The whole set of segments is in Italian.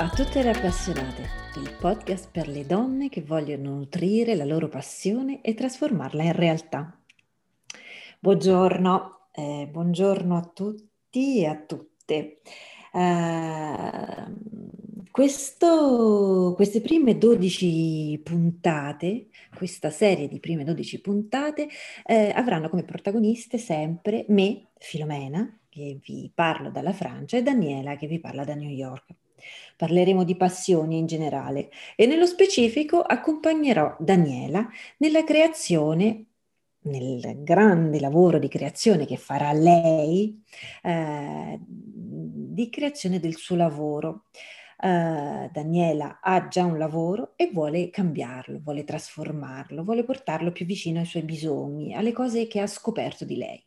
a tutte le appassionate, il podcast per le donne che vogliono nutrire la loro passione e trasformarla in realtà. Buongiorno, eh, buongiorno a tutti e a tutte. Uh, questo, queste prime 12 puntate, questa serie di prime 12 puntate, eh, avranno come protagoniste sempre me, Filomena, che vi parlo dalla Francia, e Daniela, che vi parla da New York. Parleremo di passioni in generale e nello specifico accompagnerò Daniela nella creazione nel grande lavoro di creazione che farà lei, eh, di creazione del suo lavoro. Uh, Daniela ha già un lavoro e vuole cambiarlo, vuole trasformarlo, vuole portarlo più vicino ai suoi bisogni, alle cose che ha scoperto di lei.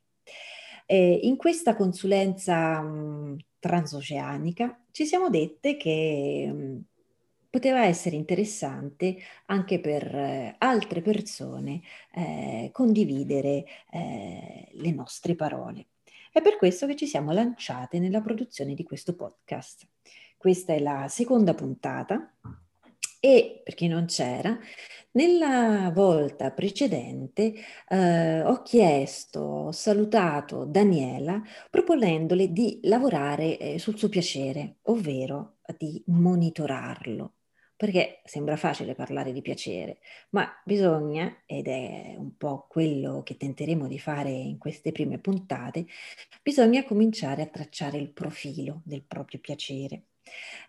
E in questa consulenza mh, transoceanica ci siamo dette che mh, poteva essere interessante anche per eh, altre persone eh, condividere eh, le nostre parole. È per questo che ci siamo lanciate nella produzione di questo podcast. Questa è la seconda puntata e per chi non c'era, nella volta precedente eh, ho chiesto, ho salutato Daniela proponendole di lavorare eh, sul suo piacere, ovvero di monitorarlo. Perché sembra facile parlare di piacere, ma bisogna, ed è un po' quello che tenteremo di fare in queste prime puntate, bisogna cominciare a tracciare il profilo del proprio piacere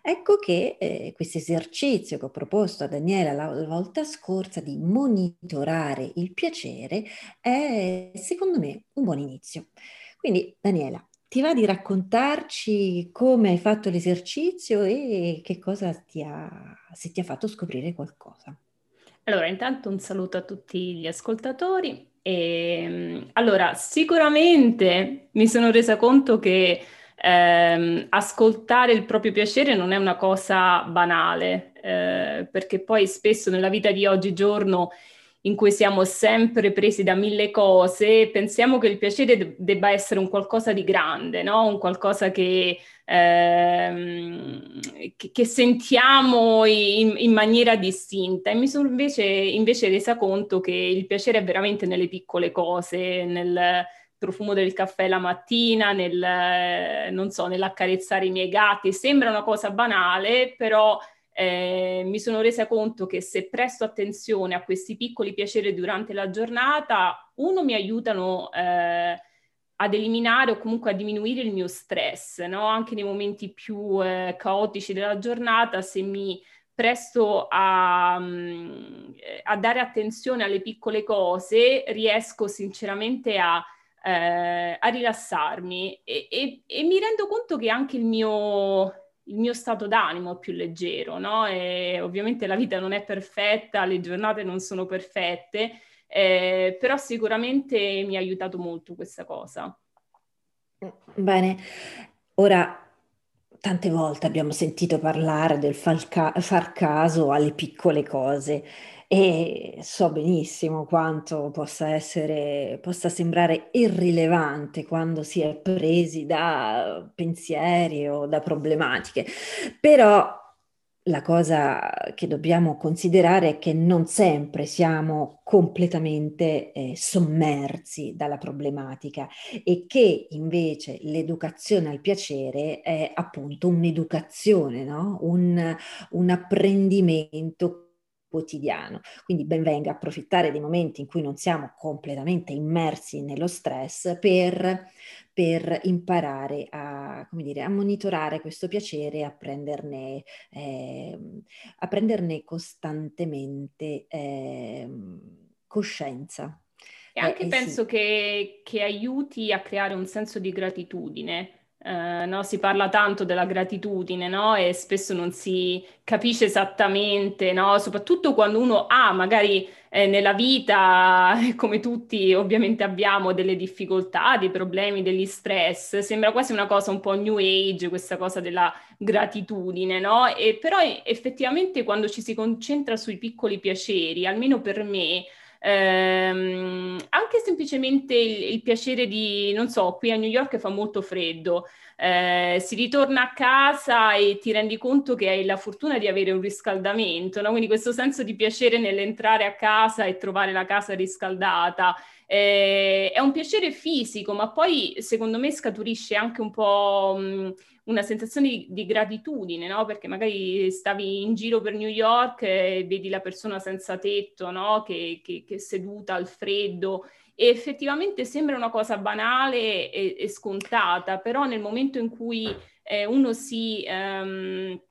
Ecco che eh, questo esercizio che ho proposto a Daniela la, volta scorsa di monitorare il piacere è secondo me un buon inizio. Quindi Daniela, ti va di raccontarci come hai fatto l'esercizio e che cosa ti ha, se ti ha fatto scoprire qualcosa? Allora, intanto un saluto a tutti gli ascoltatori. E, ehm, allora, sicuramente mi sono resa conto che ehm, ascoltare il proprio piacere non è una cosa banale, eh, perché poi spesso nella vita di oggigiorno in cui siamo sempre presi da mille cose, pensiamo che il piacere de- debba essere un qualcosa di grande, no? un qualcosa che, ehm, che sentiamo in, in, maniera distinta. E mi sono invece, invece resa conto che il piacere è veramente nelle piccole cose, nel profumo del caffè la mattina, nel, non so, nell'accarezzare i miei gatti. Sembra una cosa banale, però eh, mi sono resa conto che se presto attenzione a questi piccoli piaceri durante la giornata, uno mi aiutano eh, ad eliminare o comunque a diminuire il mio stress, no? anche nei momenti più eh, caotici della giornata, se mi presto a, mm, a, dare attenzione alle piccole cose, riesco sinceramente a eh, a rilassarmi e, e, e, mi rendo conto che anche il mio, il mio stato d'animo è più leggero, no? E ovviamente la vita non è perfetta, le giornate non sono perfette, eh, però sicuramente mi ha aiutato molto questa cosa. Bene, ora tante volte abbiamo sentito parlare del ca- far caso alle piccole cose e so benissimo quanto possa essere, possa sembrare irrilevante quando si è presi da pensieri o da problematiche, però la cosa che dobbiamo considerare è che non sempre siamo completamente eh, sommersi dalla problematica e che invece l'educazione al piacere è appunto un'educazione, no? un, un apprendimento quotidiano. Quindi ben venga approfittare dei momenti in cui non siamo completamente immersi nello stress per, per imparare a, come dire, a monitorare questo piacere e a prenderne, eh, a prenderne costantemente eh, coscienza. E anche eh, penso sì. che, che aiuti a creare un senso di gratitudine Uh, no? Si parla tanto della gratitudine no? e spesso non si capisce esattamente, no? soprattutto quando uno ha magari eh, nella vita, come tutti ovviamente abbiamo, delle difficoltà, dei problemi, degli stress, sembra quasi una cosa un po' new age, questa cosa della gratitudine? E però effettivamente quando ci si concentra sui piccoli piaceri, almeno per me, ehm, anche semplicemente il, il, piacere di, non so, qui a New York fa molto freddo, eh, si ritorna a casa e ti rendi conto che hai la fortuna di avere un riscaldamento, no? quindi questo senso di piacere nell'entrare a casa e trovare la casa riscaldata. Eh, è un piacere fisico, ma poi secondo me scaturisce anche un po' mh, una sensazione di, di gratitudine, no? Perché magari stavi in giro per New York e vedi la persona senza tetto, no? Che, che, che è seduta al freddo e effettivamente sembra una cosa banale e, e scontata, però nel momento in cui eh, uno si... Um,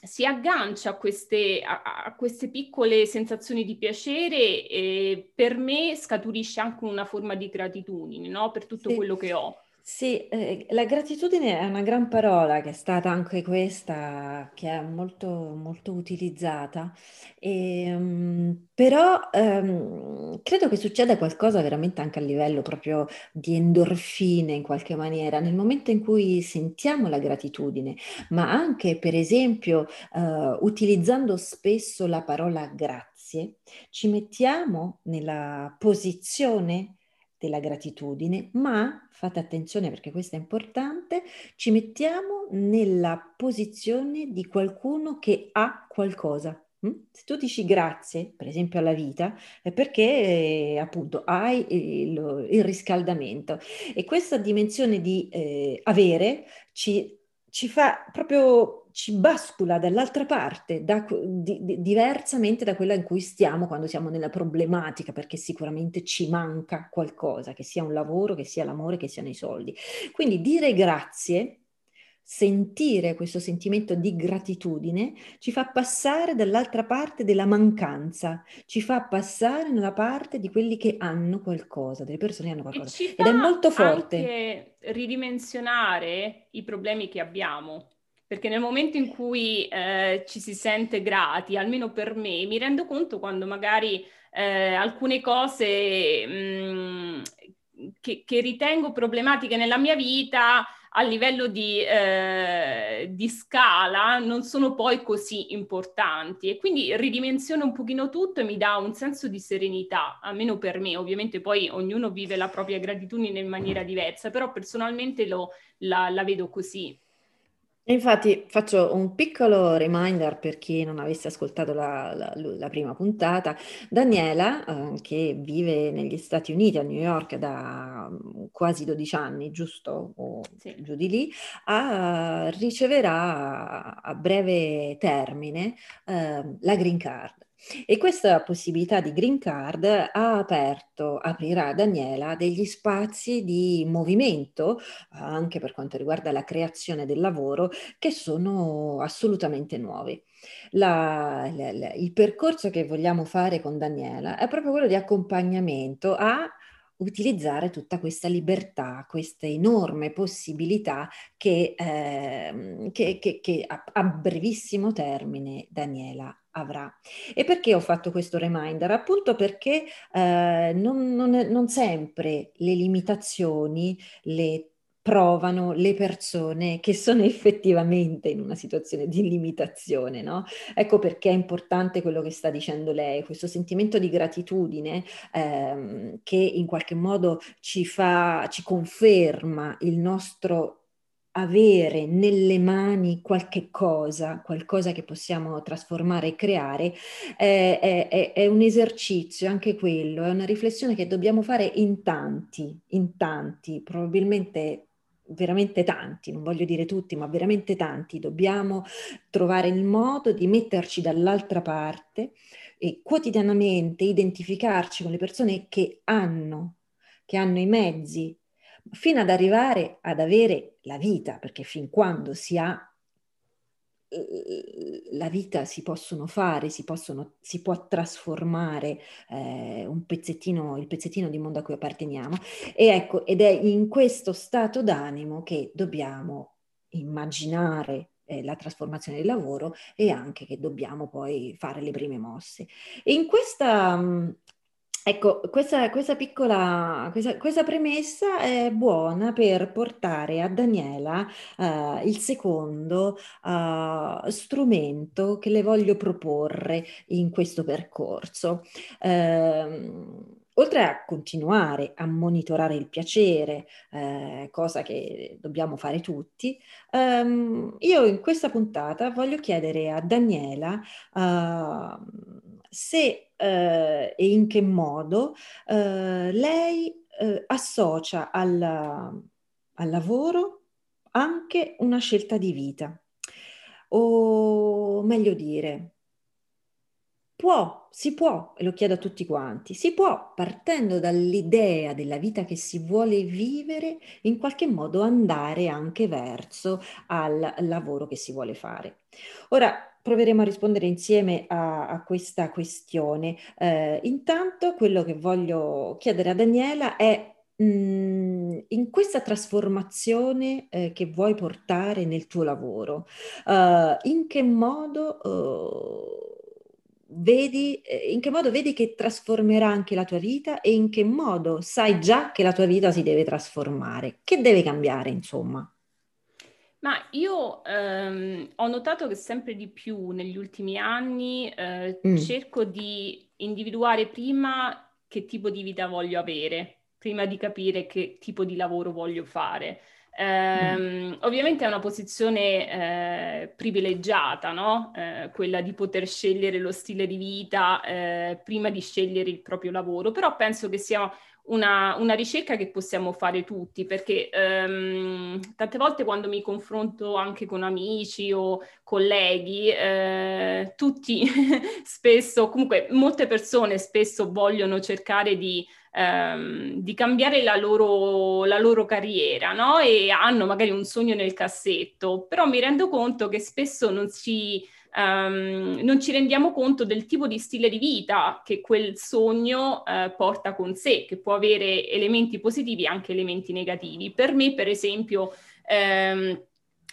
si aggancia a queste, a, a queste, piccole sensazioni di piacere e per me scaturisce anche una forma di gratitudine no? per tutto sì. quello che ho. Sì, eh, la gratitudine è una gran parola che è stata anche questa, che è molto, molto utilizzata, e, um, però um, credo che succeda qualcosa veramente anche a livello proprio di endorfine in qualche maniera, nel momento in cui sentiamo la gratitudine, ma anche per esempio uh, utilizzando spesso la parola grazie, ci mettiamo nella posizione della gratitudine, ma fate attenzione perché questo è importante, ci mettiamo nella posizione di qualcuno che ha qualcosa. Mm? Se tu dici grazie, per esempio alla vita, è perché eh, appunto hai il, il, riscaldamento e questa dimensione di eh, avere ci, ci fa proprio ci bascula dall'altra parte, da, di, di, diversamente da quella in cui stiamo quando siamo nella problematica, perché sicuramente ci manca qualcosa, che sia un lavoro, che sia l'amore, che siano i soldi. Quindi dire grazie, sentire questo sentimento di gratitudine, ci fa passare dall'altra parte della mancanza, ci fa passare nella parte di quelli che hanno qualcosa, delle persone che hanno qualcosa. Ed è molto forte. Anche ridimensionare i problemi che abbiamo perché nel momento in cui eh, ci si sente grati, almeno per me, mi rendo conto quando magari eh, alcune cose mh, mm, che, che, ritengo problematiche nella mia vita a livello di, eh, di, scala non sono poi così importanti e quindi ridimensiono un pochino tutto e mi dà un senso di serenità, almeno per me, ovviamente poi ognuno vive la propria gratitudine in maniera diversa, però personalmente lo, la, la vedo così. Infatti faccio un piccolo reminder per chi non avesse ascoltato la, la- la prima puntata. Daniela, eh, che vive negli Stati Uniti, a New York, da mm, quasi 12 anni, giusto? O Sì. giù di lì, ha- riceverà a breve termine eh, la green card. E questa possibilità di green card ha aperto, aprirà Daniela degli spazi di movimento, anche per quanto riguarda la creazione del lavoro, che sono assolutamente nuovi. La, la, la, il percorso che vogliamo fare con Daniela è proprio quello di accompagnamento a utilizzare tutta questa libertà, questa enorme possibilità che, eh, che, che, che a, a, brevissimo termine Daniela avrà. E perché ho fatto questo reminder? Appunto perché eh, non, non, non sempre le limitazioni, le provano le persone che sono effettivamente in una situazione di limitazione, no? Ecco perché è importante quello che sta dicendo lei, questo sentimento di gratitudine ehm, che in qualche modo ci fa, ci conferma il nostro avere nelle mani qualche cosa, qualcosa che possiamo trasformare e creare, è, è, è, un esercizio, anche quello, è una riflessione che dobbiamo fare in tanti, in tanti, probabilmente veramente tanti, non voglio dire tutti, ma veramente tanti, dobbiamo trovare il modo di metterci dall'altra parte e quotidianamente identificarci con le persone che hanno, che hanno i mezzi, fino ad arrivare ad avere la vita, perché fin quando si ha la vita si possono fare, si, possono, si può trasformare eh, un pezzettino, il pezzettino di mondo a cui apparteniamo. E ecco, ed è in questo stato d'animo che dobbiamo immaginare eh, la trasformazione del lavoro e anche che dobbiamo poi fare le prime mosse. E in questa, Ecco, questa, questa piccola questa, questa premessa è buona per portare a Daniela eh, il secondo eh, strumento che le voglio proporre in questo percorso. Ehm, oltre a continuare a monitorare il piacere, eh, cosa che dobbiamo fare tutti, ehm, io in questa puntata voglio chiedere a Daniela uh, se uh, e in che modo uh, lei associa al, al lavoro anche una scelta di vita, o meglio dire, Può, si può, e lo chiedo a tutti quanti, si può, partendo dall'idea della vita che si vuole vivere, in qualche modo andare anche verso al lavoro che si vuole fare. Ora proveremo a rispondere insieme a, a questa questione. Eh, intanto quello che voglio chiedere a Daniela è mm, in questa trasformazione eh, che vuoi portare nel tuo lavoro, uh, in che modo uh, vedi, eh, in che modo vedi che trasformerà anche la tua vita e in che modo sai già che la tua vita si deve trasformare? Che deve cambiare, insomma? Ma io ehm, ho notato che sempre di più negli ultimi anni eh, mm. cerco di individuare prima che tipo di vita voglio avere, prima di capire che tipo di lavoro voglio fare. Eh, ovviamente è una posizione eh, privilegiata, no? eh, quella di poter scegliere lo stile di vita eh, prima di scegliere il proprio lavoro, però penso che sia una, una ricerca che possiamo fare tutti, perché ehm, tante volte quando mi confronto anche con amici o colleghi, eh, tutti spesso, comunque molte persone spesso vogliono cercare di ehm, di cambiare la loro, la loro carriera, no? E hanno magari un sogno nel cassetto, però mi rendo conto che spesso non ci, um, non ci rendiamo conto del tipo di stile di vita che quel sogno uh, porta con sé, che può avere elementi positivi e anche elementi negativi. Per me, per esempio, um,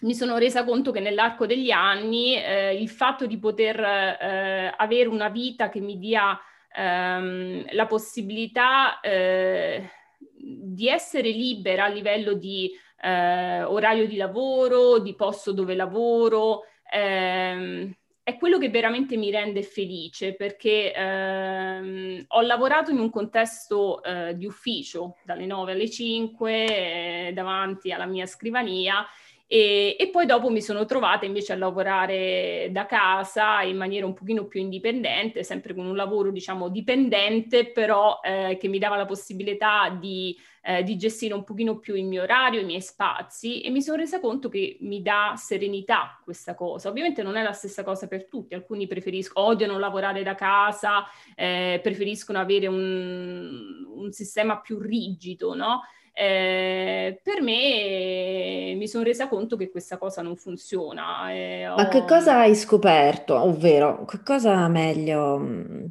mi sono resa conto che nell'arco degli anni eh, il fatto di poter eh, avere una vita che mi dia ehm, la possibilità eh, di essere libera a livello di eh, orario di lavoro, di posto dove lavoro, ehm, è quello che veramente mi rende felice perché ehm, ho lavorato in un contesto eh, di ufficio dalle 9 alle 5 eh, davanti alla mia scrivania e, e, poi dopo mi sono trovata invece a lavorare da casa in maniera un pochino più indipendente, sempre con un lavoro diciamo dipendente, però eh, che mi dava la possibilità di, eh, di, gestire un pochino più il mio orario, i miei spazi e mi sono resa conto che mi dà serenità questa cosa. Ovviamente non è la stessa cosa per tutti, alcuni preferiscono, odiano lavorare da casa, eh, preferiscono avere un, un sistema più rigido, no? Eh, per me mi sono resa conto che questa cosa non funziona. Eh, ho... Ma che cosa hai scoperto? Ovvero, che cosa meglio? Mm,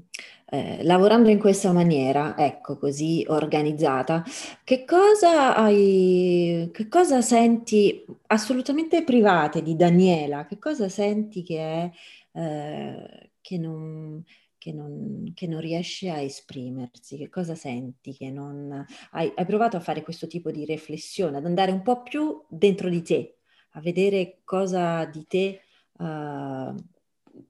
eh, lavorando in questa maniera, ecco, così organizzata, che cosa hai, che cosa senti assolutamente private di Daniela? Che cosa senti che è, eh, che non, che non, che non, riesce a esprimersi, che cosa senti, che non... Hai, hai, provato a fare questo tipo di riflessione, ad andare un po' più dentro di te, a vedere cosa di te uh,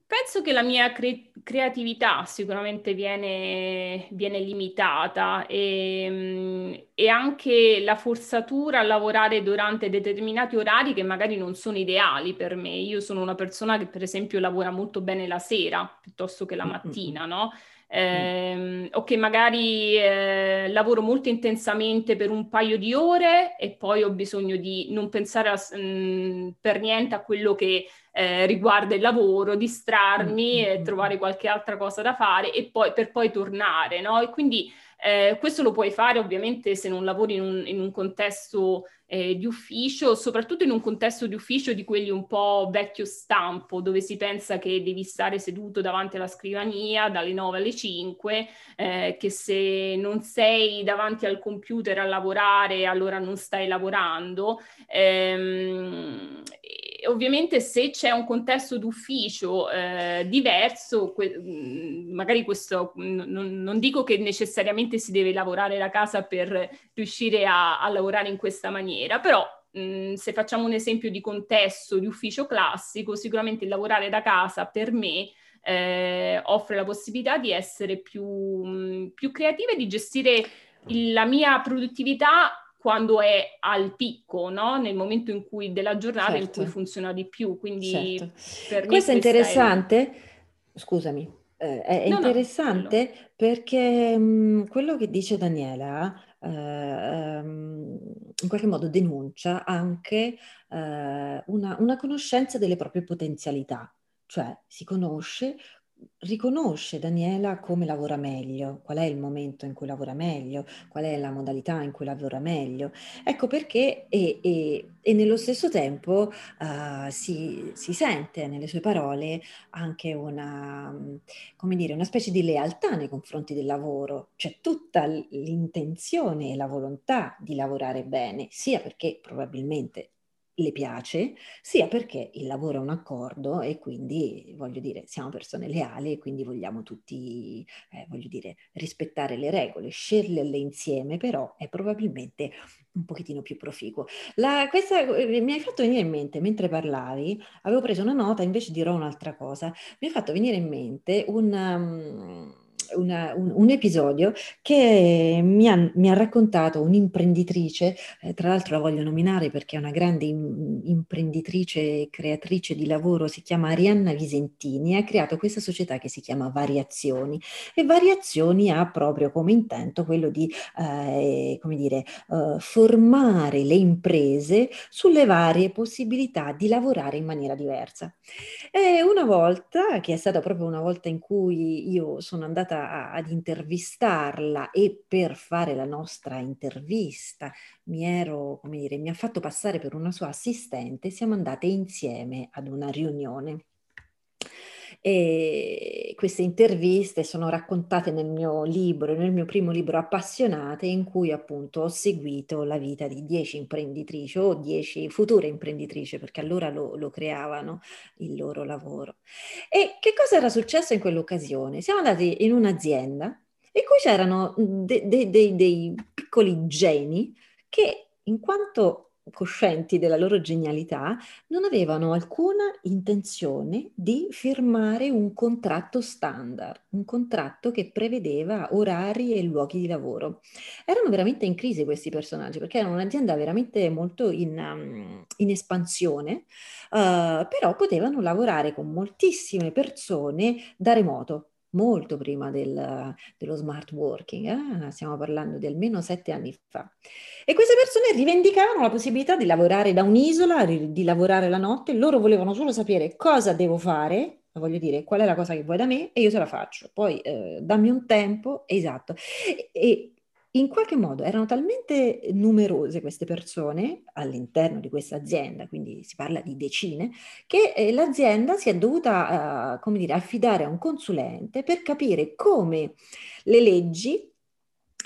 Penso che la mia cre- creatività sicuramente viene, viene limitata e, mm, e, anche la forzatura a lavorare durante determinati orari che magari non sono ideali per me. Io sono una persona che per esempio lavora molto bene la sera piuttosto che la mattina, no? Eh, o che magari eh, lavoro molto intensamente per un paio di ore e poi ho bisogno di non pensare a, mh, mm, per niente a quello che eh, riguarda il lavoro, distrarmi e trovare qualche altra cosa da fare e poi, per poi tornare, no? E quindi eh, questo lo puoi fare ovviamente se non lavori in un, in un contesto eh, di ufficio, soprattutto in un contesto di ufficio di quelli un po' vecchio stampo, dove si pensa che devi stare seduto davanti alla scrivania dalle 9 alle 5, eh, che se non sei davanti al computer a lavorare allora non stai lavorando. Ehm, ovviamente se c'è un contesto d'ufficio eh, diverso, que- mm, magari questo n- non dico che necessariamente si deve lavorare da casa per riuscire a, a lavorare in questa maniera, però mh, mm, se facciamo un esempio di contesto di ufficio classico, sicuramente lavorare da casa per me eh, offre la possibilità di essere più, mh, mm, più creativa e di gestire la mia produttività quando è al picco, no? nel momento in cui, della giornata certo. in cui certo. funziona di più. Quindi certo. per Questo è interessante, è... scusami, eh, è no, interessante no, perché mh, mm, quello che dice Daniela eh, um, in qualche modo denuncia anche eh, una, una conoscenza delle proprie potenzialità, cioè si conosce riconosce Daniela come lavora meglio, qual è il momento in cui lavora meglio, qual è la modalità in cui lavora meglio. Ecco perché e, e, e nello stesso tempo uh, si, si, sente nelle sue parole anche una, come dire, una specie di lealtà nei confronti del lavoro, c'è tutta l'intenzione e la volontà di lavorare bene, sia perché probabilmente le piace, sia perché il lavoro è un accordo e quindi, voglio dire, siamo persone leali e quindi vogliamo tutti, eh, voglio dire, rispettare le regole, sceglierle insieme, però è probabilmente un pochettino più proficuo. La, questa, eh, mi hai fatto venire in mente, mentre parlavi, avevo preso una nota, invece dirò un'altra cosa, mi ha fatto venire in mente un... Um, una, un, un, episodio che mi ha, mi ha raccontato un'imprenditrice, eh, tra l'altro la voglio nominare perché è una grande in, imprenditrice e creatrice di lavoro, si chiama Arianna Visentini, ha creato questa società che si chiama Variazioni e Variazioni ha proprio come intento quello di, eh, come dire, eh, formare le imprese sulle varie possibilità di lavorare in maniera diversa. E una volta, che è stata proprio una volta in cui io sono andata andata ad intervistarla e per fare la nostra intervista mi ero, come dire, mi ha fatto passare per una sua assistente, siamo andate insieme ad una riunione. E queste interviste sono raccontate nel mio libro, nel mio primo libro Appassionate, in cui appunto ho seguito la vita di dieci imprenditrici o dieci future imprenditrici, perché allora lo, lo creavano il loro lavoro. E che cosa era successo in quell'occasione? Siamo andati in un'azienda in cui c'erano dei de, de, de, piccoli geni che in quanto coscienti della loro genialità, non avevano alcuna intenzione di firmare un contratto standard, un contratto che prevedeva orari e luoghi di lavoro. Erano veramente in crisi questi personaggi perché erano un'azienda veramente molto in, um, in espansione, uh, però potevano lavorare con moltissime persone da remoto molto prima del, dello smart working, eh? stiamo parlando di almeno sette anni fa. E queste persone rivendicavano la possibilità di lavorare da un'isola, di lavorare la notte, loro volevano solo sapere cosa devo fare, voglio dire, qual è la cosa che vuoi da me e io te la faccio. Poi eh, dammi un tempo, esatto. E, in qualche modo erano talmente numerose queste persone all'interno di questa azienda, quindi si parla di decine, che eh, l'azienda si è dovuta, uh, come dire, affidare a un consulente per capire come le leggi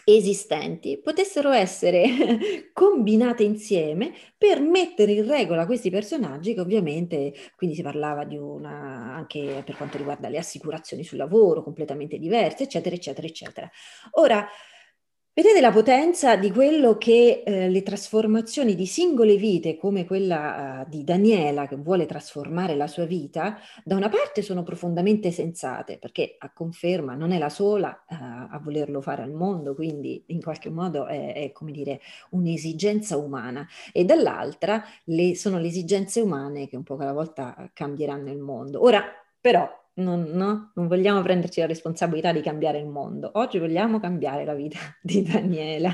esistenti potessero essere combinate insieme per mettere in regola questi personaggi che ovviamente, quindi si parlava di una, anche per quanto riguarda le assicurazioni sul lavoro, completamente diverse, eccetera, eccetera, eccetera. Ora, Vedete la potenza di quello che eh, le trasformazioni di singole vite, come quella uh, di Daniela che vuole trasformare la sua vita, da una parte sono profondamente sensate, perché a conferma non è la sola uh, a volerlo fare al mondo, quindi in qualche modo è, è come dire un'esigenza umana, e dall'altra le, sono le esigenze umane che un po' alla volta cambieranno il mondo. Ora, però, non, no? non vogliamo prenderci la responsabilità di cambiare il mondo. Oggi vogliamo cambiare la vita di Daniela.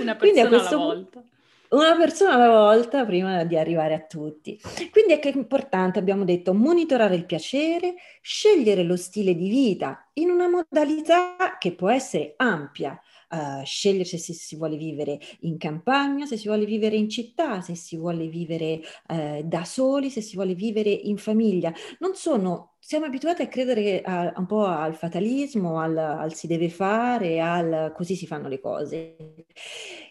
Una persona questo, alla volta. Una persona alla volta prima di arrivare a tutti. Quindi è che è importante, abbiamo detto, monitorare il piacere, scegliere lo stile di vita in una modalità che può essere ampia, uh, scegliere se si vuole vivere in campagna, se si vuole vivere in città, se si vuole vivere uh, da soli, se si vuole vivere in famiglia. Non sono siamo abituati a credere a, un po' al fatalismo, al, al, si deve fare, al così si fanno le cose.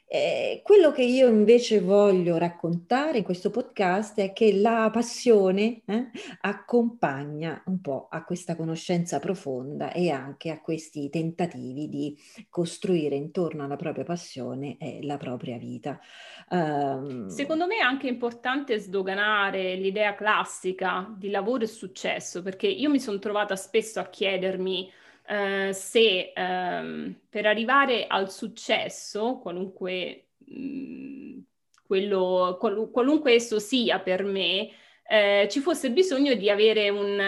Eh, quello che io invece voglio raccontare in questo podcast è che la passione eh, accompagna un po' a questa conoscenza profonda e anche a questi tentativi di costruire intorno alla propria passione eh, la propria vita. Um... Secondo me è anche importante sdoganare l'idea classica di lavoro e successo, perché io mi sono trovata spesso a chiedermi eh, se ehm, per arrivare al successo, qualunque, mh, mm, quello, qual, qualunque esso sia per me, eh, ci fosse bisogno di avere un,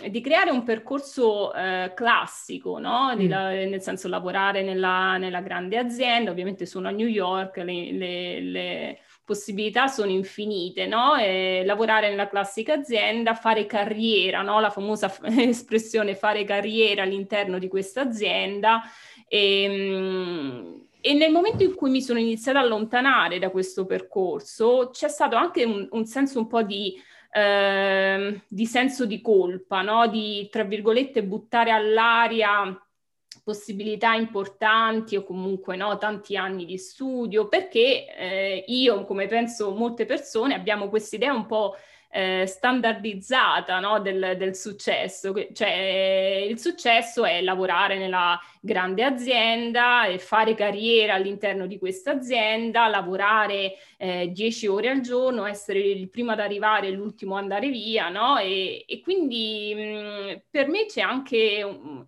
um, di creare un percorso uh, classico, no? Mm. la, nel senso lavorare nella, nella, grande azienda, ovviamente sono a New York, le, le, le possibilità sono infinite, no? E lavorare nella classica azienda, fare carriera, no? La famosa espressione fare carriera all'interno di questa azienda. E, ehm, e nel momento in cui mi sono iniziata a allontanare da questo percorso, c'è stato anche un, un senso un po' di, eh, di senso di colpa, no? Di, tra virgolette, buttare all'aria possibilità importanti o comunque no, tanti anni di studio, perché eh, io, come penso molte persone, abbiamo questa idea un po' eh, standardizzata no, del, del, successo, cioè il successo è lavorare nella grande azienda fare carriera all'interno di questa azienda, lavorare eh, 10 ore al giorno, essere il primo ad arrivare e l'ultimo ad andare via, no? E, e quindi mh, per me c'è anche... Un,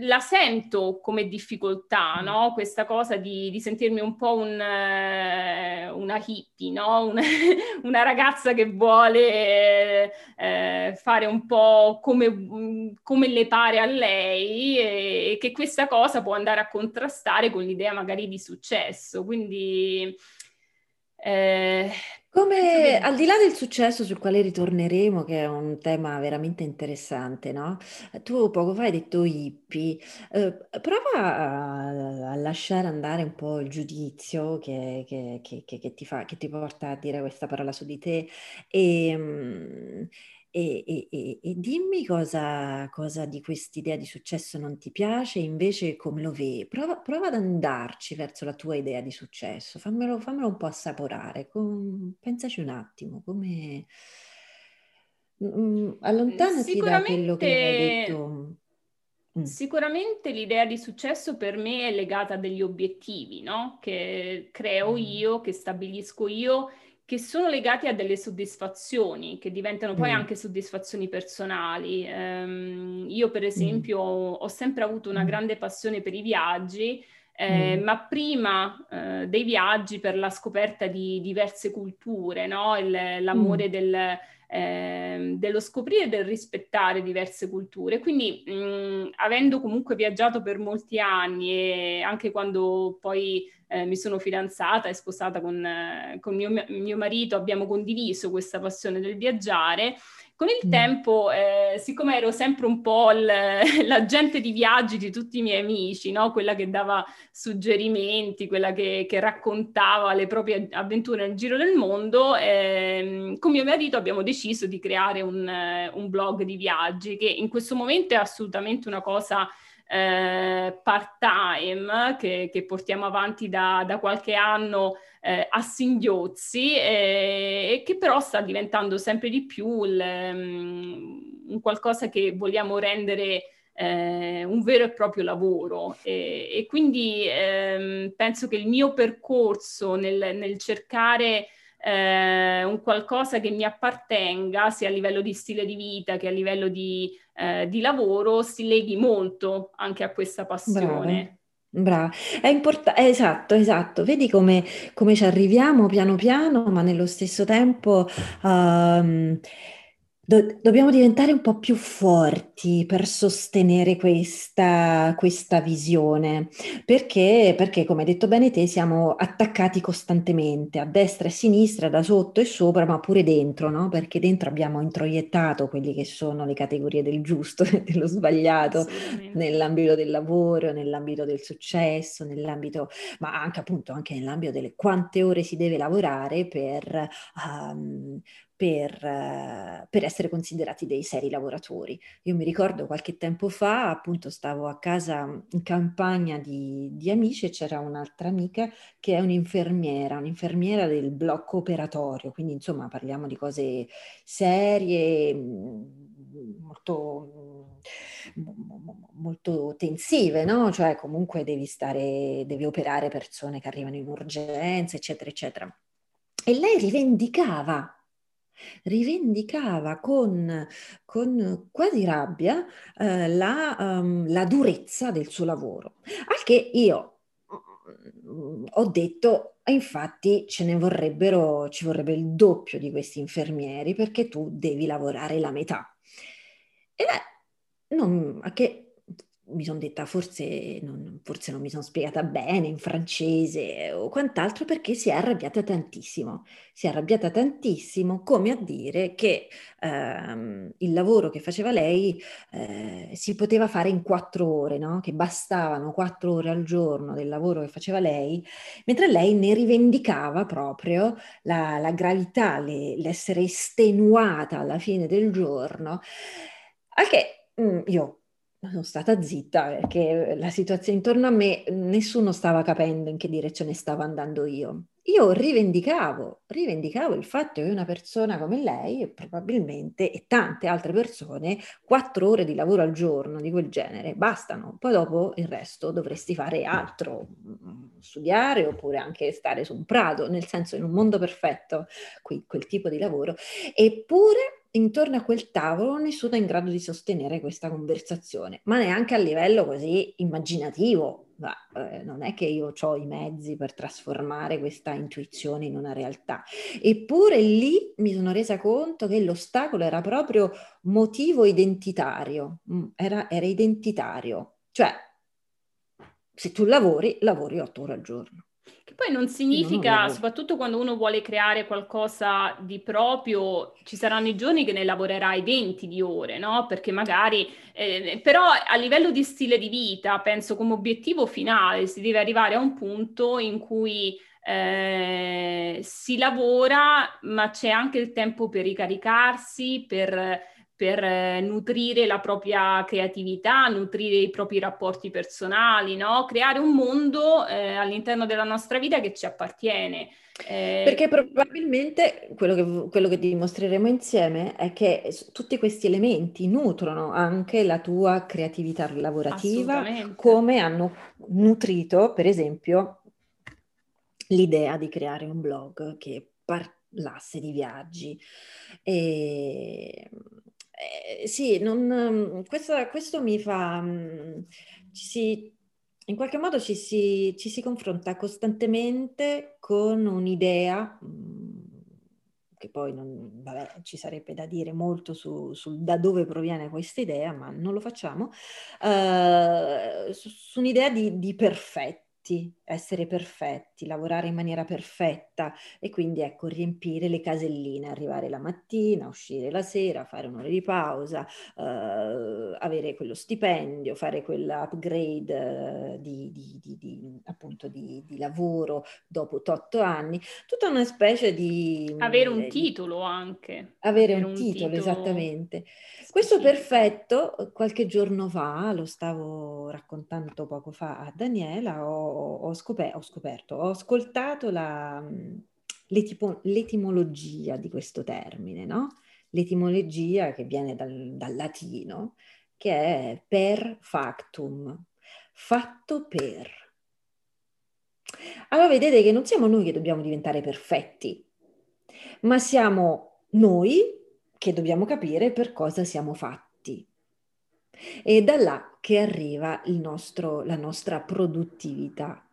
la sento come difficoltà, mm. no? Questa cosa di, di sentirmi un po' un, uh, una hippie, no? Una, una, ragazza che vuole uh, fare un po' come, come, le pare a lei e, e, che questa cosa può andare a contrastare con l'idea magari di successo. Quindi eh, come al di là del successo sul quale ritorneremo, che è un tema veramente interessante, no? Tu poco fa hai detto hippie, eh, prova a, a lasciare andare un po' il giudizio che, che- che- che- ti fa, che ti porta a dire questa parola su di te e, mm, e, e- e- e dimmi cosa, cosa di quest'idea di successo non ti piace, invece come lo vedi. Prova, prova ad andarci verso la tua idea di successo, fammelo, fammelo un po' assaporare, com- pensaci un attimo, come... Mm, allontanati da quello che hai detto. Mm. Sicuramente l'idea di successo per me è legata a degli obiettivi, no? Che creo mm. io, che stabilisco io che sono legati a delle soddisfazioni, che diventano poi mm. anche soddisfazioni personali. Um, io, per mm. esempio, mm. ho sempre avuto una mm. grande passione per i viaggi, eh, mm. ma prima eh, dei viaggi per la scoperta di diverse culture, no? Il, l'amore mm. del, eh, dello scoprire e del rispettare diverse culture. Quindi, mh, avendo comunque viaggiato per molti anni e anche quando poi eh, mi sono fidanzata e sposata con, eh, con mio, mio, marito, abbiamo condiviso questa passione del viaggiare. Con il mm. tempo, eh, siccome ero sempre un po' l'agente di viaggi di tutti i miei amici, no? quella che dava suggerimenti, quella che, che, raccontava le proprie avventure nel giro del mondo, ehm, con mio marito abbiamo deciso di creare un, un blog di viaggi che in questo momento è assolutamente una cosa eh, part-time che, che, portiamo avanti da, da qualche anno eh, a singhiozzi eh, e che però sta diventando sempre di più il, um, qualcosa che vogliamo rendere eh, un vero e proprio lavoro. E, e quindi ehm, penso che il mio percorso nel, nel cercare eh, un qualcosa che mi appartenga, sia a livello di stile di vita che a livello di, eh, di lavoro, si leghi molto anche a questa passione. Brava. Brava, è importante, esatto, esatto. Vedi come, come, ci arriviamo piano piano, ma nello stesso tempo um, Do- dobbiamo diventare un po' più forti per sostenere questa, questa visione, perché, perché, come hai detto bene te, siamo attaccati costantemente a destra e a sinistra, da sotto e sopra, ma pure dentro, no? Perché dentro abbiamo introiettato quelle che sono le categorie del giusto e dello sbagliato nell'ambito del lavoro, nell'ambito del successo, nell'ambito, ma anche appunto anche nell'ambito delle quante ore si deve lavorare per... Um, per, uh, per, essere considerati dei seri lavoratori. Io mi ricordo qualche tempo fa, appunto, stavo a casa in campagna di, di amici e c'era un'altra amica che è un'infermiera, un'infermiera del blocco operatorio, quindi insomma parliamo di cose serie, molto, molto tensive, no? Cioè comunque devi stare, devi operare persone che arrivano in urgenza, eccetera, eccetera. E lei rivendicava rivendicava con, con quasi rabbia eh, la, um, la durezza del suo lavoro. Al che io mm, ho detto, infatti ce ne vorrebbero, ci vorrebbe il doppio di questi infermieri perché tu devi lavorare la metà. E beh, non, che mi sono detta forse non, forse non mi sono spiegata bene in francese o quant'altro perché si è arrabbiata tantissimo. Si è arrabbiata tantissimo come a dire che ehm, il lavoro che faceva lei eh, si poteva fare in quattro ore, no? che bastavano quattro ore al giorno del lavoro che faceva lei, mentre lei ne rivendicava proprio la, la gravità, le, l'essere estenuata alla fine del giorno. Al che mm, io sono stata zitta perché la situazione intorno a me nessuno stava capendo in che direzione stavo andando io. Io rivendicavo, rivendicavo il fatto che una persona come lei, probabilmente, e tante altre persone, quattro ore di lavoro al giorno di quel genere bastano. Poi dopo il resto dovresti fare altro, studiare oppure anche stare su un prato, nel senso in un mondo perfetto, quel, quel tipo di lavoro. Eppure intorno a quel tavolo nessuno è in grado di sostenere questa conversazione, ma neanche a livello così immaginativo. Ma, eh, non è che io ho i mezzi per trasformare questa intuizione in una realtà. Eppure lì mi sono resa conto che l'ostacolo era proprio motivo identitario, mm, era, era identitario. Cioè, se tu lavori, lavori otto ore al giorno. Che poi non significa, non soprattutto quando uno vuole creare qualcosa di proprio, ci saranno i giorni che ne lavorerai 20 di ore, no? Perché magari, eh, però a livello di stile di vita, penso come obiettivo finale, si deve arrivare a un punto in cui eh, si lavora, ma c'è anche il tempo per ricaricarsi, per per eh, nutrire la propria creatività, nutrire i propri rapporti personali, no? creare un mondo eh, all'interno della nostra vita che ci appartiene. Eh... Perché probabilmente quello che, quello che, dimostreremo insieme è che tutti questi elementi nutrono anche la tua creatività lavorativa, come hanno nutrito, per esempio, l'idea di creare un blog che parlasse di viaggi. E eh, sì, non, mm, questo, questo, mi fa... Mm, si, in qualche modo ci si, ci si confronta costantemente con un'idea mm, che poi non, vabbè, ci sarebbe da dire molto su, su, da dove proviene questa idea, ma non lo facciamo, uh, su, su, un'idea di, di perfetti, essere perfetti, lavorare in maniera perfetta e quindi ecco riempire le caselline, arrivare la mattina, uscire la sera, fare un'ora di pausa, eh, avere quello stipendio, fare quell'upgrade eh, di, di, di, appunto di, lavoro dopo otto anni, tutta una specie di... Avere un eh, titolo anche. Avere, avere un, titolo, titolo esattamente. Questo perfetto, qualche giorno fa, lo stavo raccontando poco fa a Daniela, ho, ho, scoperto, ho, scoperto, ho ascoltato la, l'etimo, l'etimologia di questo termine, no? L'etimologia che viene dal, dal latino, che è per factum, fatto per. Allora vedete che non siamo noi che dobbiamo diventare perfetti, ma siamo noi che dobbiamo capire per cosa siamo fatti. E da là che arriva nostro, la nostra produttività.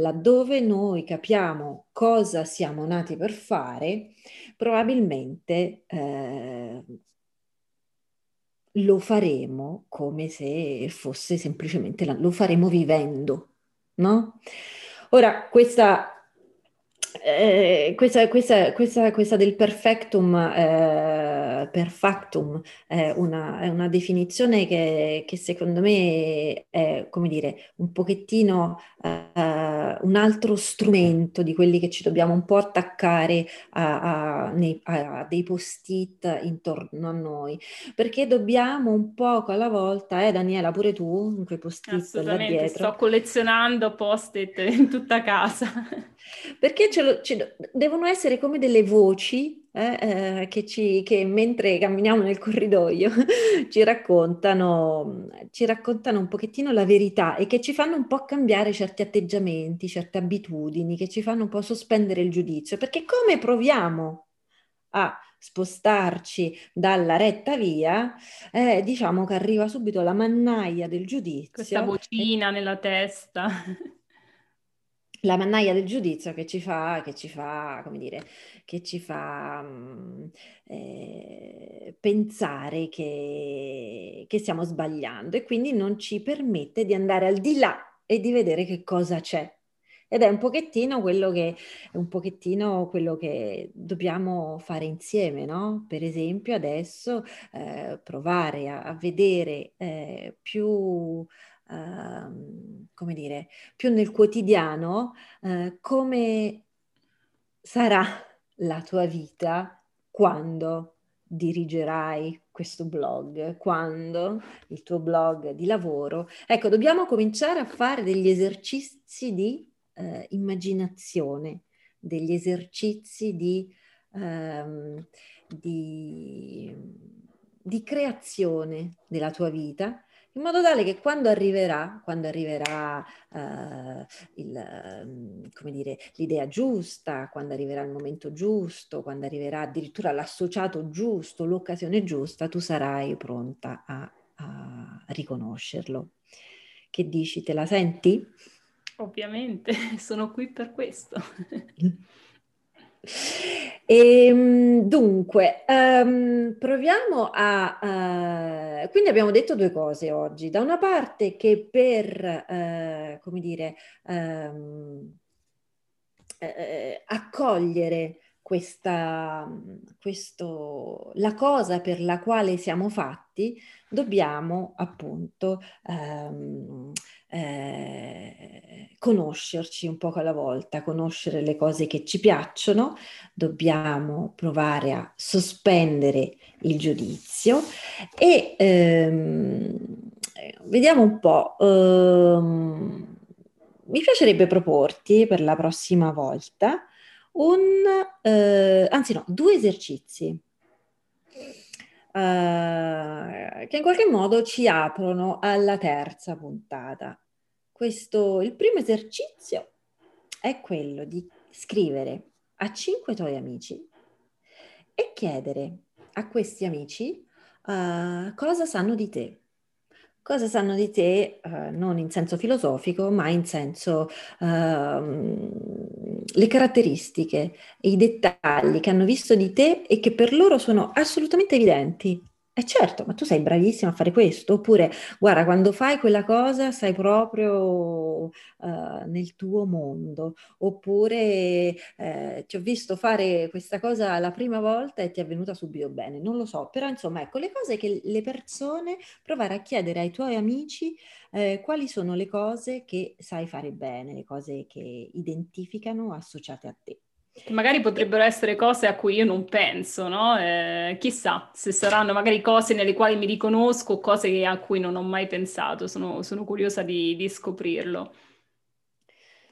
Laddove noi capiamo cosa siamo nati per fare, probabilmente eh, lo faremo come se fosse semplicemente, la, lo faremo vivendo, no? Ora, questa eh, questa, questa, questa, questa, del perfectum, eh, perfectum è una, è una definizione che, che, secondo me è, come dire, un pochettino eh, un altro strumento di quelli che ci dobbiamo un po' attaccare a, a, nei, a, dei post-it intorno a noi, perché dobbiamo un poco alla volta, eh Daniela, pure tu, in quei post-it là dietro. sto collezionando post-it in tutta casa. Perché ce lo, ce, devono essere come delle voci eh, eh, che, ci, che, mentre camminiamo nel corridoio ci raccontano, ci raccontano un pochettino la verità e che ci fanno un po' cambiare certi atteggiamenti, certe abitudini, che ci fanno un po' sospendere il giudizio. Perché come proviamo a spostarci dalla retta via, eh, diciamo che arriva subito la mannaia del giudizio. Questa vocina e... nella testa la mannaia del giudizio che ci fa, che ci fa, come dire, che ci fa mm, eh, pensare che, che stiamo sbagliando e quindi non ci permette di andare al di là e di vedere che cosa c'è. Ed è un pochettino quello che, pochettino quello che dobbiamo fare insieme, no? Per esempio adesso eh, provare a, a vedere eh, più uh, come dire, più nel quotidiano, uh, come sarà la tua vita quando dirigerai questo blog, quando il tuo blog di lavoro. Ecco, dobbiamo cominciare a fare degli esercizi di uh, immaginazione, degli esercizi di, um, di, di creazione della tua vita in modo tale che quando arriverà, quando arriverà uh, il, come dire, l'idea giusta, quando arriverà il momento giusto, quando arriverà addirittura l'associato giusto, l'occasione giusta, tu sarai pronta a, a riconoscerlo. Che dici, te la senti? Ovviamente, sono qui per questo. E, ehm, dunque, um, proviamo a... Uh, quindi abbiamo detto due cose oggi. Da una parte che per, uh, come dire, um, uh, accogliere questa, questo, la cosa per la quale siamo fatti, dobbiamo appunto... Um, eh, conoscerci un poco alla volta, conoscere le cose che ci piacciono, dobbiamo provare a sospendere il giudizio e ehm, vediamo un po'. Ehm, mi piacerebbe proporti per la prossima volta un, eh, anzi no, due esercizi uh, che in qualche modo ci aprono alla terza puntata. Questo, il primo esercizio è quello di scrivere a cinque tuoi amici e chiedere a questi amici uh, cosa sanno di te cosa sanno di te, uh, non in senso filosofico, ma in senso uh, le caratteristiche i dettagli che hanno visto di te e che per loro sono assolutamente evidenti. E certo, ma tu sei bravissima a fare questo, oppure guarda, quando fai quella cosa sei proprio uh, nel tuo mondo, oppure uh, ti ho visto fare questa cosa la prima volta e ti è venuta subito bene, non lo so, però insomma ecco le cose che le persone, provare a chiedere ai tuoi amici uh, quali sono le cose che sai fare bene, le cose che identificano associate a te. Magari potrebbero essere cose a cui io non penso, no? Eh, chissà se saranno magari cose nelle quali mi riconosco, cose a cui non ho mai pensato. Sono, sono curiosa di, di, scoprirlo.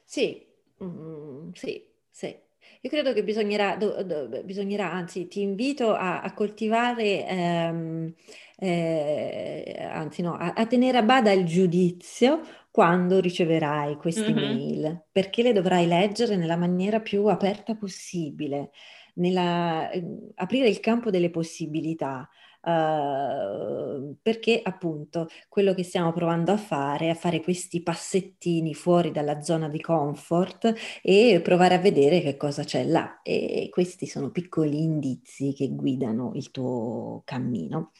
Sì, mm, sì, sì. Io credo che bisognerà, do, do, bisognerà anzi, ti invito a, a coltivare, ehm, eh, anzi no, a, a tenere a bada il giudizio quando riceverai queste mm-hmm. mail, perché le dovrai leggere nella maniera più aperta possibile, nella, eh, aprire il campo delle possibilità. Uh, perché appunto quello che stiamo provando a fare è a fare questi passettini fuori dalla zona di comfort e provare a vedere che cosa c'è là e questi sono piccoli indizi che guidano il tuo cammino.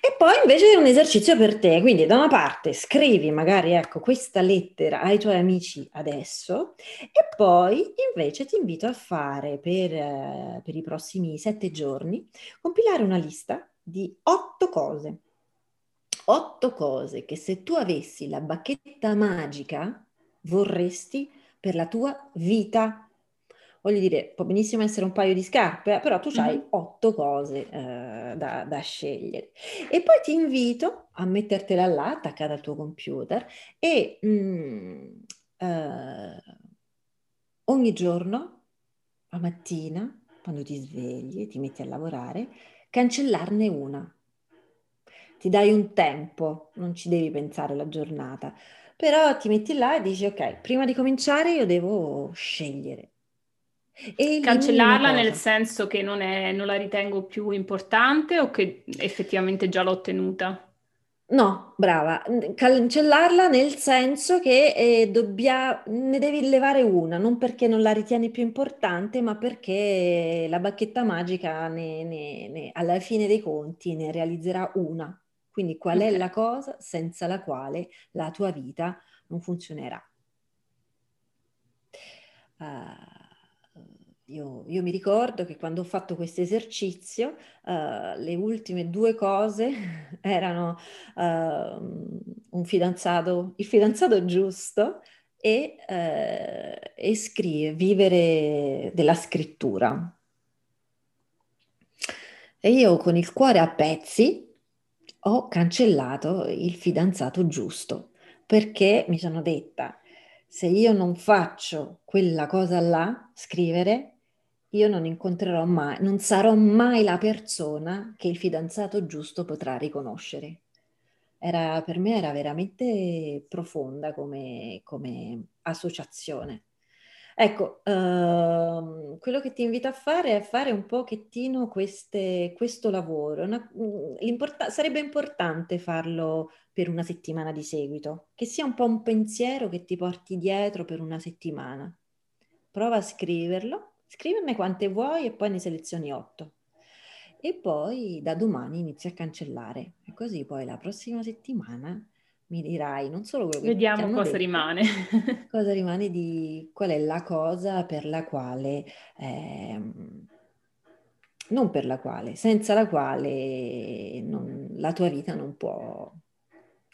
E poi invece è un esercizio per te, quindi da una parte scrivi magari ecco questa lettera ai tuoi amici adesso e poi invece ti invito a fare per, eh, per i prossimi sette giorni, compilare una lista di otto cose. Otto cose che se tu avessi la bacchetta magica vorresti per la tua vita voglio dire, può benissimo essere un paio di scarpe, però tu hai mm-hmm. otto cose eh, da, da, scegliere. E poi ti invito a mettertela là, attaccata al tuo computer, e mm, eh, ogni giorno, a mattina, quando ti svegli e ti metti a lavorare, cancellarne una. Ti dai un tempo, non ci devi pensare la giornata, però ti metti là e dici ok, prima di cominciare io devo scegliere e Cancellarla nel senso che non, è, non la ritengo più importante o che effettivamente già l'ho ottenuta? No, brava, cancellarla nel senso che eh, dobbia, ne devi levare una, non perché non la ritieni più importante, ma perché la bacchetta magica ne, ne, ne, alla fine dei conti ne realizzerà una. Quindi qual okay. è la cosa senza la quale la tua vita non funzionerà? Uh, io, io, mi ricordo che quando ho fatto questo esercizio, uh, le ultime due cose erano uh, un fidanzato, il fidanzato giusto e, uh, e scrivere, vivere della scrittura. E io con il cuore a pezzi ho cancellato il fidanzato giusto perché mi sono detta se io non faccio quella cosa là, scrivere, io non incontrerò mai, non sarò mai la persona che il fidanzato giusto potrà riconoscere. Era, per me era veramente profonda come, come associazione. Ecco, uh, quello che ti invito a fare è fare un pochettino queste, questo lavoro. Una, sarebbe importante farlo per una settimana di seguito, che sia un po' un pensiero che ti porti dietro per una settimana. Prova a scriverlo Scriverne quante vuoi e poi ne selezioni otto. E poi da domani inizi a cancellare. E così poi la prossima settimana mi dirai non solo quello che Vediamo cosa detto, rimane. cosa rimane di qual è la cosa per la quale, eh, non per la quale, senza la quale non, la tua vita non può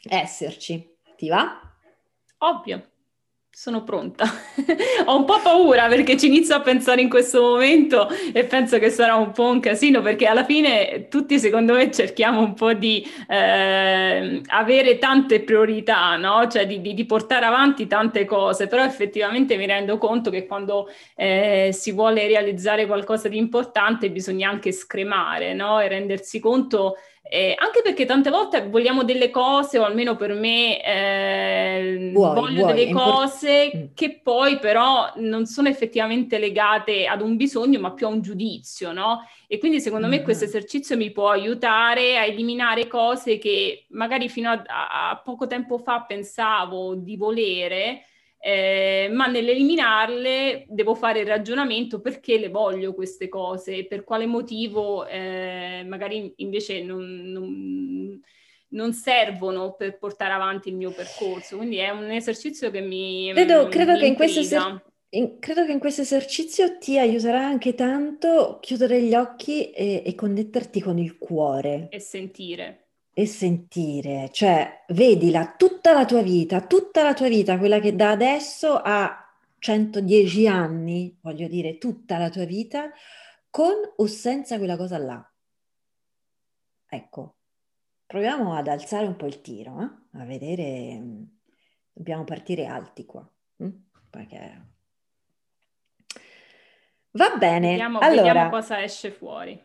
esserci. Ti va? Ovvio. Sono pronta. Ho un po' paura perché ci inizio a pensare in questo momento e penso che sarà un po' un casino perché alla fine tutti secondo me cerchiamo un po' di eh, avere tante priorità, no? Cioè di, di, di, portare avanti tante cose, però effettivamente mi rendo conto che quando eh, si vuole realizzare qualcosa di importante bisogna anche scremare, no? E rendersi conto eh, anche perché tante volte vogliamo delle cose, o almeno per me eh, vuoi, voglio vuoi, delle cose import- mm. che poi però non sono effettivamente legate ad un bisogno, ma più a un giudizio, no? E quindi secondo mm-hmm. me questo esercizio mi può aiutare a eliminare cose che magari fino a, a poco tempo fa pensavo di volere eh, ma nell'eliminarle devo fare il ragionamento perché le voglio queste cose, per quale motivo eh, magari invece non, non, non, servono per portare avanti il mio percorso. Quindi è un esercizio che mi... Credo, credo mi che in questo esercizio... In, credo che in questo esercizio ti aiuterà anche tanto chiudere gli occhi e, e connetterti con il cuore. E sentire e sentire, cioè vedila tutta la tua vita, tutta la tua vita, quella che da adesso a 110 anni, voglio dire tutta la tua vita, con o senza quella cosa là. Ecco, proviamo ad alzare un po' il tiro, eh? a vedere, dobbiamo partire alti qua, hm? perché... Va bene, vediamo, allora, vediamo cosa esce fuori.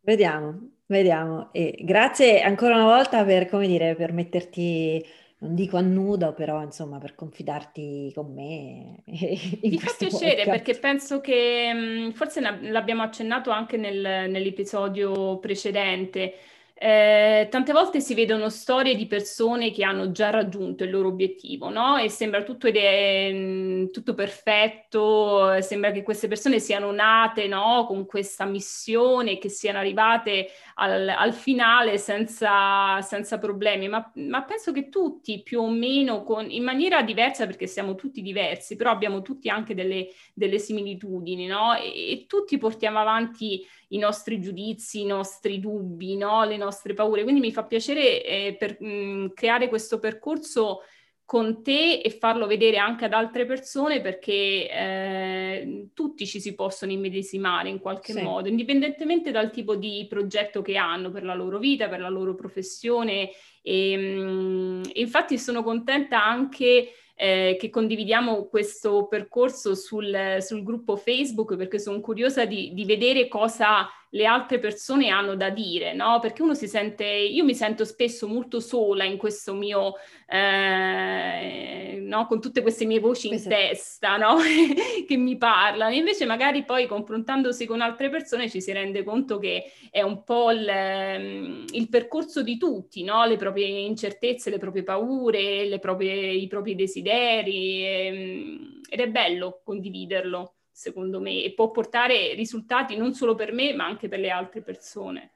Vediamo. Vediamo. E grazie ancora una volta per, come dire, per metterti, non dico a nudo, però insomma per confidarti con me. Mi fa piacere podcast. perché penso che forse l'abbiamo accennato anche nel, nell'episodio precedente. Eh, tante volte si vedono storie di persone che hanno già raggiunto il loro obiettivo, no? E sembra tutto, ed mm, tutto perfetto, sembra che queste persone siano nate, no? Con questa missione, che siano arrivate al, al finale senza, senza problemi, ma, ma, penso che tutti più o meno, con, in maniera diversa, perché siamo tutti diversi, però abbiamo tutti anche delle, delle similitudini, no? E, e tutti portiamo avanti i nostri giudizi, i nostri dubbi, no? le nostre paure. Quindi mi fa piacere eh, per, mh, mm, creare questo percorso con te e farlo vedere anche ad altre persone perché eh, tutti ci si possono immedesimare in qualche sì. modo, indipendentemente dal tipo di progetto che hanno per la loro vita, per la loro professione. E, mh, infatti sono contenta anche eh, che condividiamo questo percorso sul, sul, gruppo Facebook perché sono curiosa di, di vedere cosa le altre persone hanno da dire, no? Perché uno si sente, io mi sento spesso molto sola in questo mio, eh, no? Con tutte queste mie voci in esatto. testa, no? che mi parlano. Invece magari poi confrontandosi con altre persone ci si rende conto che è un po' il, ehm, il percorso di tutti, no? Le proprie incertezze, le proprie paure, le proprie, i propri desideri. E, ehm, ed è bello condividerlo secondo me, e può portare risultati non solo per me, ma anche per le altre persone.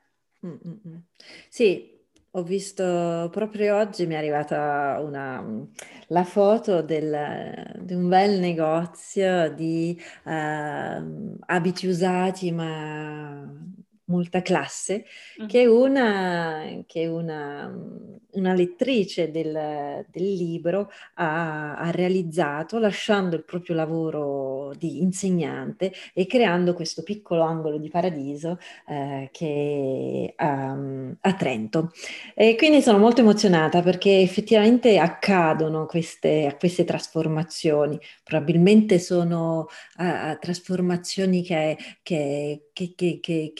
Mm-mm. Sì, ho visto proprio oggi mi è arrivata una, la foto del, di un bel negozio di uh, abiti usati ma molta classe, mm. che una, che una, una lettrice del, del libro ha, ha, realizzato lasciando il proprio lavoro di insegnante e creando questo piccolo angolo di paradiso eh, che um, a Trento. E quindi sono molto emozionata perché effettivamente accadono queste, queste trasformazioni, probabilmente sono uh, trasformazioni che, che, che, che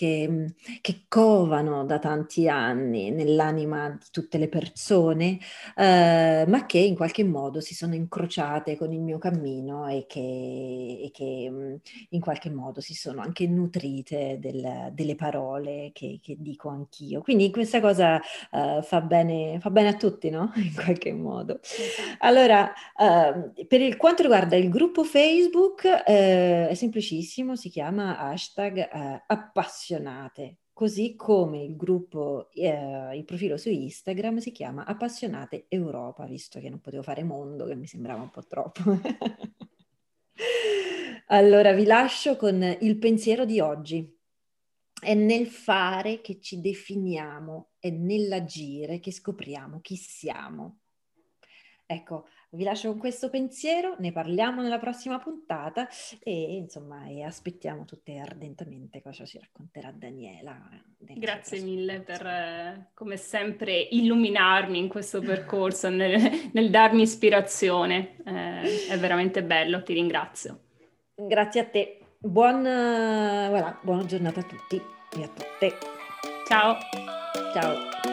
che covano da tanti anni nell'anima di tutte le persone, eh, ma che in qualche modo si sono incrociate con il mio cammino e che, e che mm, in qualche modo si sono anche nutrite del, delle parole che, che, dico anch'io. Quindi questa cosa eh, fa, bene, fa bene a tutti, no? In qualche modo. Esatto. Allora, eh, per il, quanto riguarda il gruppo Facebook, eh, è semplicissimo, si chiama hashtag eh, appassionate così come il gruppo, eh, il profilo su Instagram si chiama Appassionate Europa, visto che non potevo fare mondo, che mi sembrava un po' troppo. allora vi lascio con il pensiero di oggi. È nel fare che ci definiamo, è nell'agire che scopriamo chi siamo. Ecco, vi lascio con questo pensiero, ne parliamo nella prossima puntata e insomma e aspettiamo tutte ardentemente cosa ci racconterà Daniela. Grazie mille per, eh, come sempre, illuminarmi in questo percorso, nel, nel darmi ispirazione. Eh, è veramente bello, ti ringrazio. Grazie a te. Buon, voilà, buona giornata a tutti e a tutte. Ciao. Ciao.